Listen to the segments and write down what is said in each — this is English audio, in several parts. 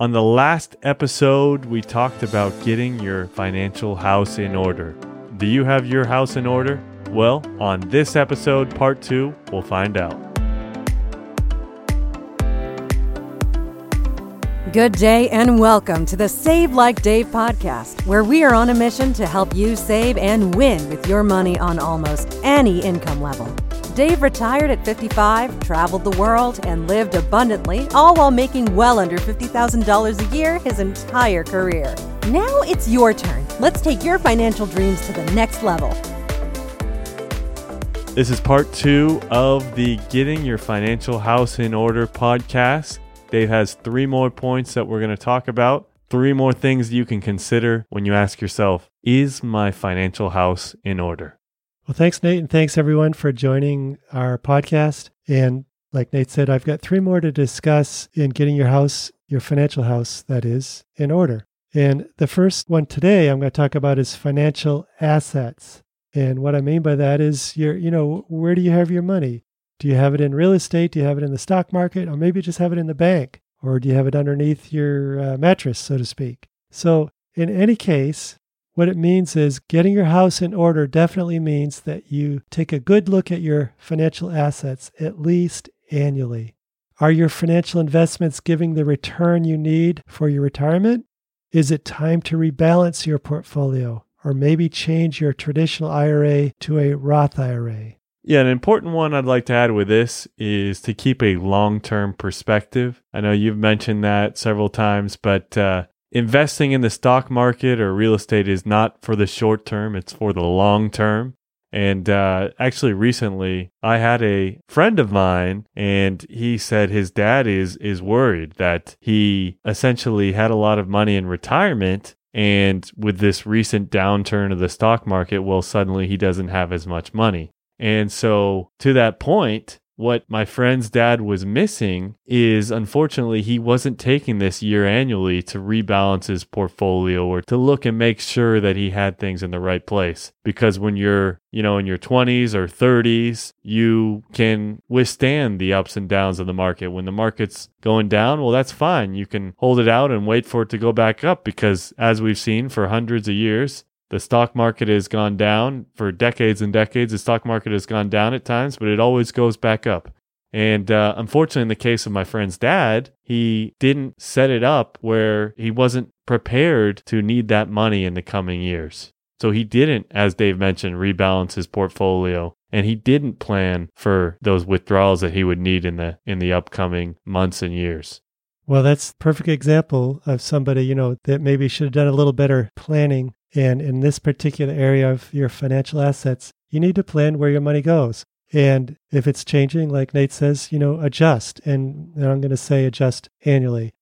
On the last episode, we talked about getting your financial house in order. Do you have your house in order? Well, on this episode, part two, we'll find out. Good day and welcome to the Save Like Dave podcast, where we are on a mission to help you save and win with your money on almost any income level. Dave retired at 55, traveled the world, and lived abundantly, all while making well under $50,000 a year his entire career. Now it's your turn. Let's take your financial dreams to the next level. This is part two of the Getting Your Financial House in Order podcast. Dave has three more points that we're going to talk about. Three more things you can consider when you ask yourself, is my financial house in order? Well, thanks, Nate, and thanks everyone for joining our podcast. And like Nate said, I've got three more to discuss in getting your house, your financial house, that is, in order. And the first one today I'm going to talk about is financial assets. And what I mean by that is your, you know, where do you have your money? Do you have it in real estate? Do you have it in the stock market? Or maybe just have it in the bank? Or do you have it underneath your uh, mattress, so to speak? So, in any case, what it means is getting your house in order definitely means that you take a good look at your financial assets at least annually. Are your financial investments giving the return you need for your retirement? Is it time to rebalance your portfolio or maybe change your traditional IRA to a Roth IRA? Yeah, an important one I'd like to add with this is to keep a long term perspective. I know you've mentioned that several times, but uh, investing in the stock market or real estate is not for the short term, it's for the long term. And uh, actually, recently, I had a friend of mine, and he said his dad is is worried that he essentially had a lot of money in retirement, and with this recent downturn of the stock market, well, suddenly he doesn't have as much money. And so, to that point, what my friend's dad was missing is unfortunately he wasn't taking this year annually to rebalance his portfolio or to look and make sure that he had things in the right place. Because when you're you know in your 20s or 30s you can withstand the ups and downs of the market. When the market's going down well that's fine. You can hold it out and wait for it to go back up because as we've seen for hundreds of years the stock market has gone down for decades and decades. The stock market has gone down at times, but it always goes back up. And uh, unfortunately, in the case of my friend's dad, he didn't set it up where he wasn't prepared to need that money in the coming years. So he didn't, as Dave mentioned, rebalance his portfolio and he didn't plan for those withdrawals that he would need in the in the upcoming months and years. Well, that's perfect example of somebody, you know, that maybe should have done a little better planning and in this particular area of your financial assets, you need to plan where your money goes. And if it's changing, like Nate says, you know, adjust. And I'm going to say adjust annually.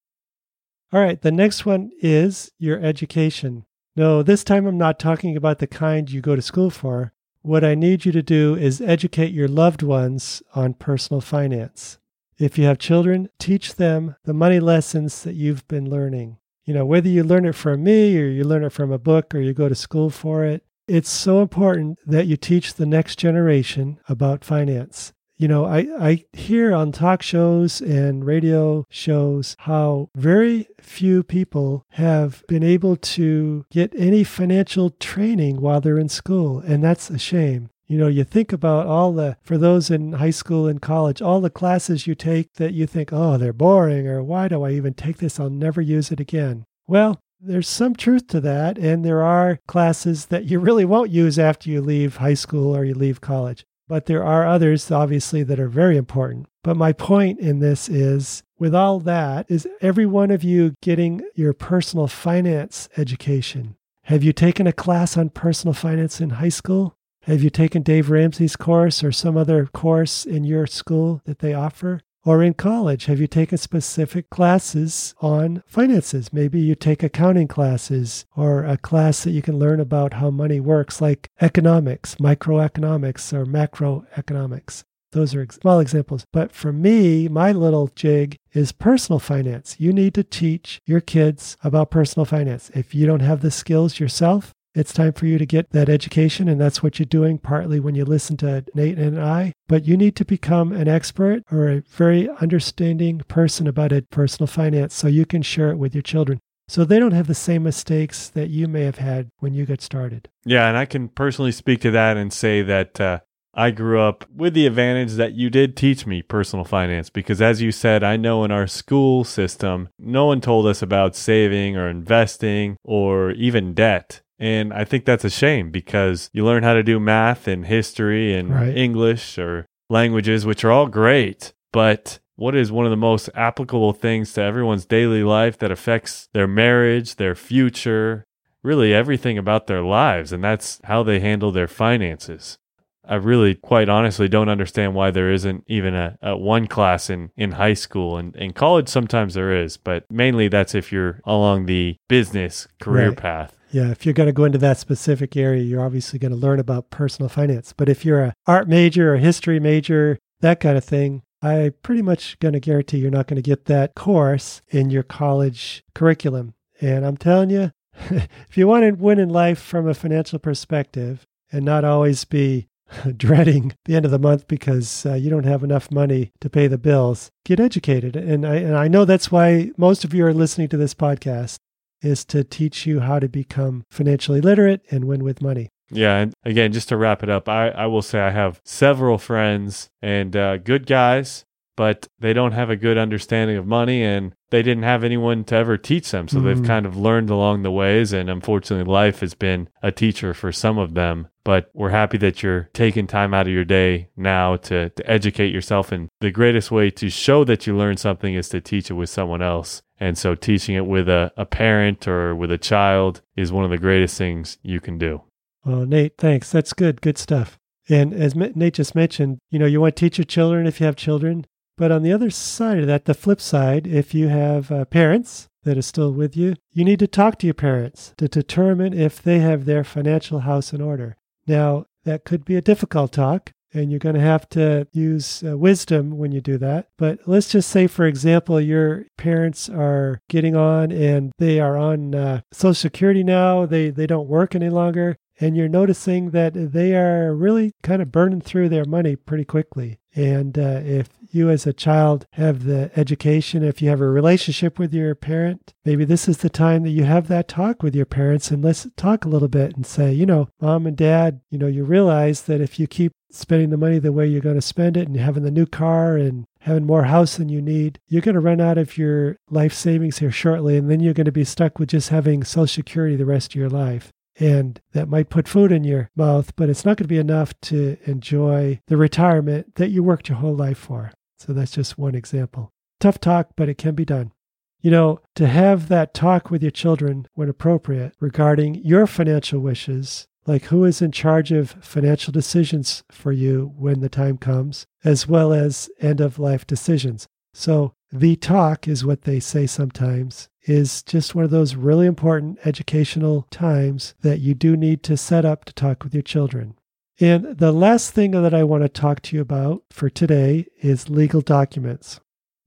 All right, the next one is your education. No, this time I'm not talking about the kind you go to school for. What I need you to do is educate your loved ones on personal finance. If you have children, teach them the money lessons that you've been learning you know, whether you learn it from me or you learn it from a book or you go to school for it, it's so important that you teach the next generation about finance. You know, I, I hear on talk shows and radio shows how very few people have been able to get any financial training while they're in school, and that's a shame. You know, you think about all the, for those in high school and college, all the classes you take that you think, oh, they're boring, or why do I even take this? I'll never use it again. Well, there's some truth to that. And there are classes that you really won't use after you leave high school or you leave college. But there are others, obviously, that are very important. But my point in this is with all that, is every one of you getting your personal finance education? Have you taken a class on personal finance in high school? Have you taken Dave Ramsey's course or some other course in your school that they offer? Or in college, have you taken specific classes on finances? Maybe you take accounting classes or a class that you can learn about how money works, like economics, microeconomics, or macroeconomics. Those are small examples. But for me, my little jig is personal finance. You need to teach your kids about personal finance. If you don't have the skills yourself, it's time for you to get that education. And that's what you're doing partly when you listen to Nate and I. But you need to become an expert or a very understanding person about it, personal finance, so you can share it with your children so they don't have the same mistakes that you may have had when you got started. Yeah, and I can personally speak to that and say that uh, I grew up with the advantage that you did teach me personal finance because, as you said, I know in our school system, no one told us about saving or investing or even debt. And I think that's a shame because you learn how to do math and history and Right. English or languages, which are all great. But what is one of the most applicable things to everyone's daily life that affects their marriage, their future, really everything about their lives? And that's how they handle their finances. I really, quite honestly, don't understand why there isn't even a, a one class in, in high school and in college. Sometimes there is, but mainly that's if you're along the business career Right. path. Yeah, if you're going to go into that specific area, you're obviously going to learn about personal finance. But if you're a art major or history major, that kind of thing, I pretty much going to guarantee you're not going to get that course in your college curriculum. And I'm telling you, if you want to win in life from a financial perspective and not always be dreading the end of the month because uh, you don't have enough money to pay the bills, get educated. And I, and I know that's why most of you are listening to this podcast is to teach you how to become financially literate and win with money. Yeah, and again, just to wrap it up, I, I will say I have several friends and uh, good guys, but they don't have a good understanding of money and they didn't have anyone to ever teach them. So they've Mm. kind of learned along the ways. And unfortunately, life has been a teacher for some of them. But we're happy that you're taking time out of your day now to, to educate yourself. And the greatest way to show that you learn something is to teach it with someone else. And so teaching it with a, a parent or with a child is one of the greatest things you can do. Well, Nate, thanks. That's good. Good stuff. And as Nate just mentioned, you know, you want to teach your children if you have children. But on the other side of that, the flip side, if you have uh, parents that are still with you, you need to talk to your parents to determine if they have their financial house in order. Now, that could be a difficult talk, and you're going to have to use uh, wisdom when you do that. But let's just say, for example, your parents are getting on and they are on uh, Social Security now, they, they don't work any longer, and you're noticing that they are really kind of burning through their money pretty quickly. And uh, if you as a child have the education, if you have a relationship with your parent, maybe this is the time that you have that talk with your parents and let's talk a little bit and say, you know, mom and dad, you know, you realize that if you keep spending the money the way you're going to spend it and having the new car and having more house than you need, you're going to run out of your life savings here shortly. And then you're going to be stuck with just having Social Security the rest of your life. And that might put food in your mouth, but it's not going to be enough to enjoy the retirement that you worked your whole life for. So that's just one example. Tough talk, but it can be done. You know, to have that talk with your children when appropriate regarding your financial wishes, like who is in charge of financial decisions for you when the time comes, as well as end of life decisions. So, the talk is what they say sometimes, is just one of those really important educational times that you do need to set up to talk with your children. And the last thing that I want to talk to you about for today is legal documents.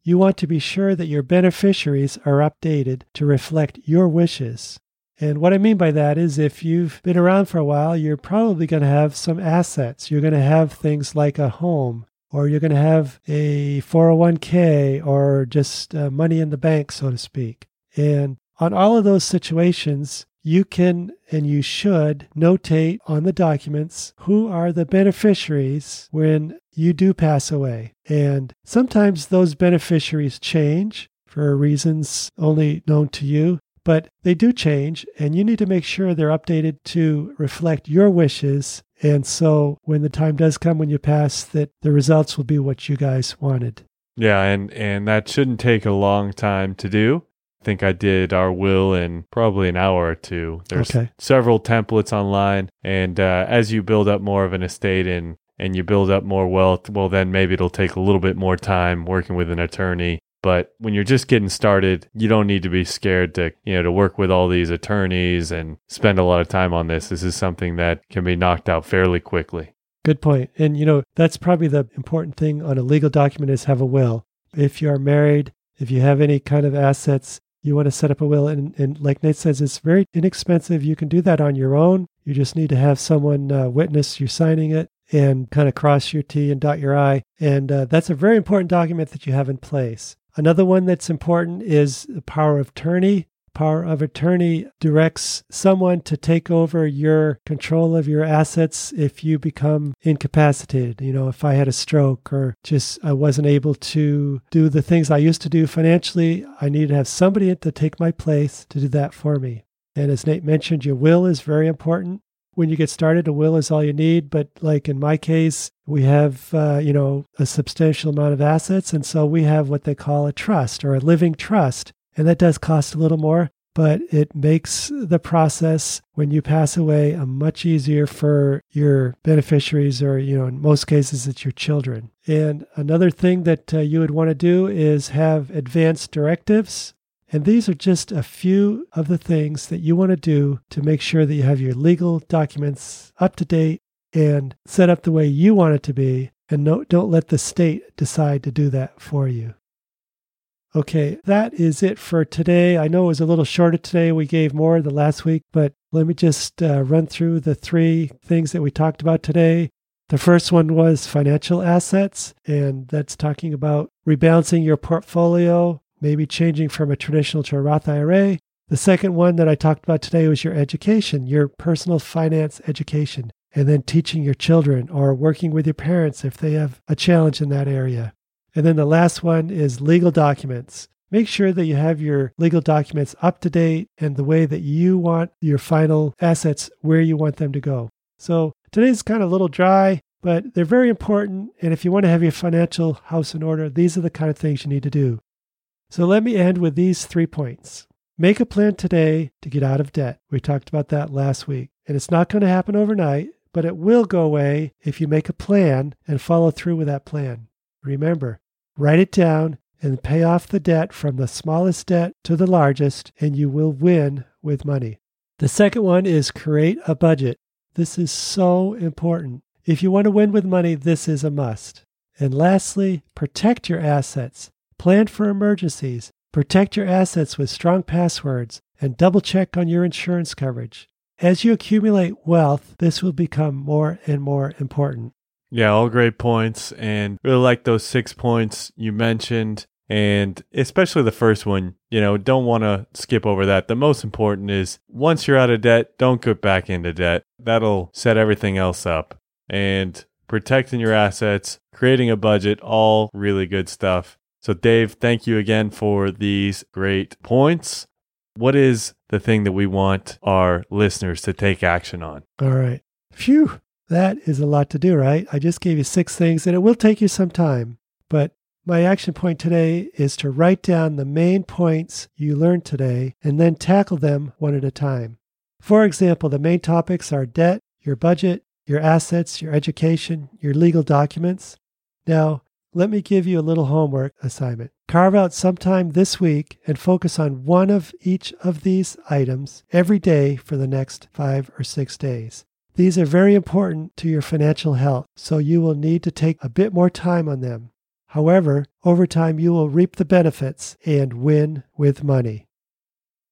You want to be sure that your beneficiaries are updated to reflect your wishes. And what I mean by that is if you've been around for a while, you're probably going to have some assets. You're going to have things like a home, or you're going to have a 401k, or just uh, money in the bank, so to speak. And on all of those situations, you can and you should notate on the documents who are the beneficiaries when you do pass away. And sometimes those beneficiaries change for reasons only known to you, but they do change, and you need to make sure they're updated to reflect your wishes. And so when the time does come when you pass, that the results will be what you guys wanted. Yeah, and and that shouldn't take a long time to do. I think I did our will in probably an hour or two. There's Okay. several templates online, and uh, as you build up more of an estate and and you build up more wealth, well, then maybe it'll take a little bit more time working with an attorney. But when you're just getting started, you don't need to be scared to you know to work with all these attorneys and spend a lot of time on this. This is something that can be knocked out fairly quickly. Good point. And you know, that's probably the important thing on a legal document is have a will. If you are married, if you have any kind of assets, you want to set up a will. And, and like Nate says, it's very inexpensive. You can do that on your own. You just need to have someone uh, witness you signing it and kind of cross your T and dot your I. And uh, that's a very important document that you have in place. Another one that's important is the power of attorney. Power of attorney directs someone to take over your control of your assets if you become incapacitated. You know, if I had a stroke or just I wasn't able to do the things I used to do financially, I need to have somebody to take my place to do that for me. And as Nate mentioned, your will is very important when you get started, a will is all you need. But like in my case, we have, uh, you know, a substantial amount of assets. And so we have what they call a trust or a living trust. And that does cost a little more, but it makes the process when you pass away a much easier for your beneficiaries or, you know, in most cases, it's your children. And another thing that uh, you would want to do is have advanced directives and these are just a few of the things that you want to do to make sure that you have your legal documents up to date and set up the way you want it to be. And no, don't let the state decide to do that for you. Okay, that is it for today. I know it was a little shorter today. We gave more the last week, but let me just uh, run through the three things that we talked about today. The first one was financial assets, and that's talking about rebalancing your portfolio maybe changing from a traditional to a Roth IRA. The second one that I talked about today was your education, your personal finance education, and then teaching your children or working with your parents if they have a challenge in that area. And then the last one is legal documents. Make sure that you have your legal documents up to date and the way that you want your final assets where you want them to go. So today's kind of a little dry, but they're very important. And if you want to have your financial house in order, these are the kind of things you need to do. So let me end with these three points. Make a plan today to get out of debt. We talked about that last week. And it's not going to happen overnight, but it will go away if you make a plan and follow through with that plan. Remember, write it down and pay off the debt from the smallest debt to the largest, and you will win with money. The second one is create a budget. This is so important. If you want to win with money, this is a must. And lastly, protect your assets. Plan for emergencies, protect your assets with strong passwords, and double check on your insurance coverage. As you accumulate wealth, this will become more and more important. Yeah, all great points. And really like those six points you mentioned. And especially the first one, you know, don't want to skip over that. The most important is once you're out of debt, don't get back into debt. That'll set everything else up. And protecting your assets, creating a budget, all really good stuff. So, Dave, thank you again for these great points. What is the thing that we want our listeners to take action on? All right. Phew, that is a lot to do, right? I just gave you six things and it will take you some time. But my action point today is to write down the main points you learned today and then tackle them one at a time. For example, the main topics are debt, your budget, your assets, your education, your legal documents. Now, let me give you a little homework assignment. Carve out some time this week and focus on one of each of these items every day for the next five or six days. These are very important to your financial health, so you will need to take a bit more time on them. However, over time, you will reap the benefits and win with money.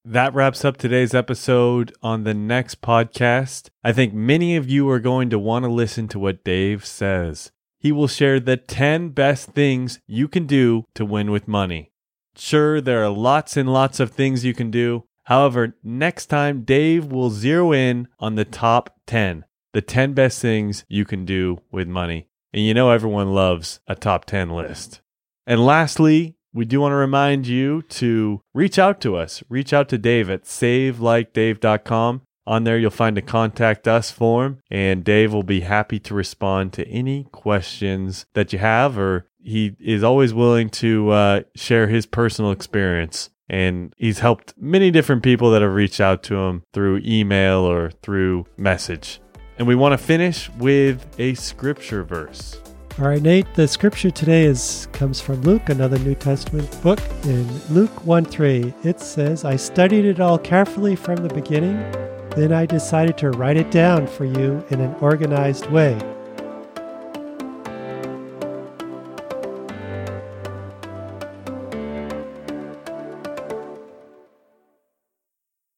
That wraps up today's episode. On the next podcast, I think many of you are going to want to listen to what Dave says he will share the 10 best things you can do to win with money. Sure, there are lots and lots of things you can do. However, next time, Dave will zero in on the top 10, the 10 best things you can do with money. And you know, everyone loves a top 10 list. And lastly, we do want to remind you to reach out to us. Reach out to Dave at savelikedave.com. On there, you'll find a contact us form, and Dave will be happy to respond to any questions that you have, or he is always willing to uh, share his personal experience. And he's helped many different people that have reached out to him through email or through message. And we want to finish with a scripture verse. All right, Nate, the scripture today is comes from Luke, another New Testament book. In Luke 1 3, it says, I studied it all carefully from the beginning then I decided to write it down for you in an organized way.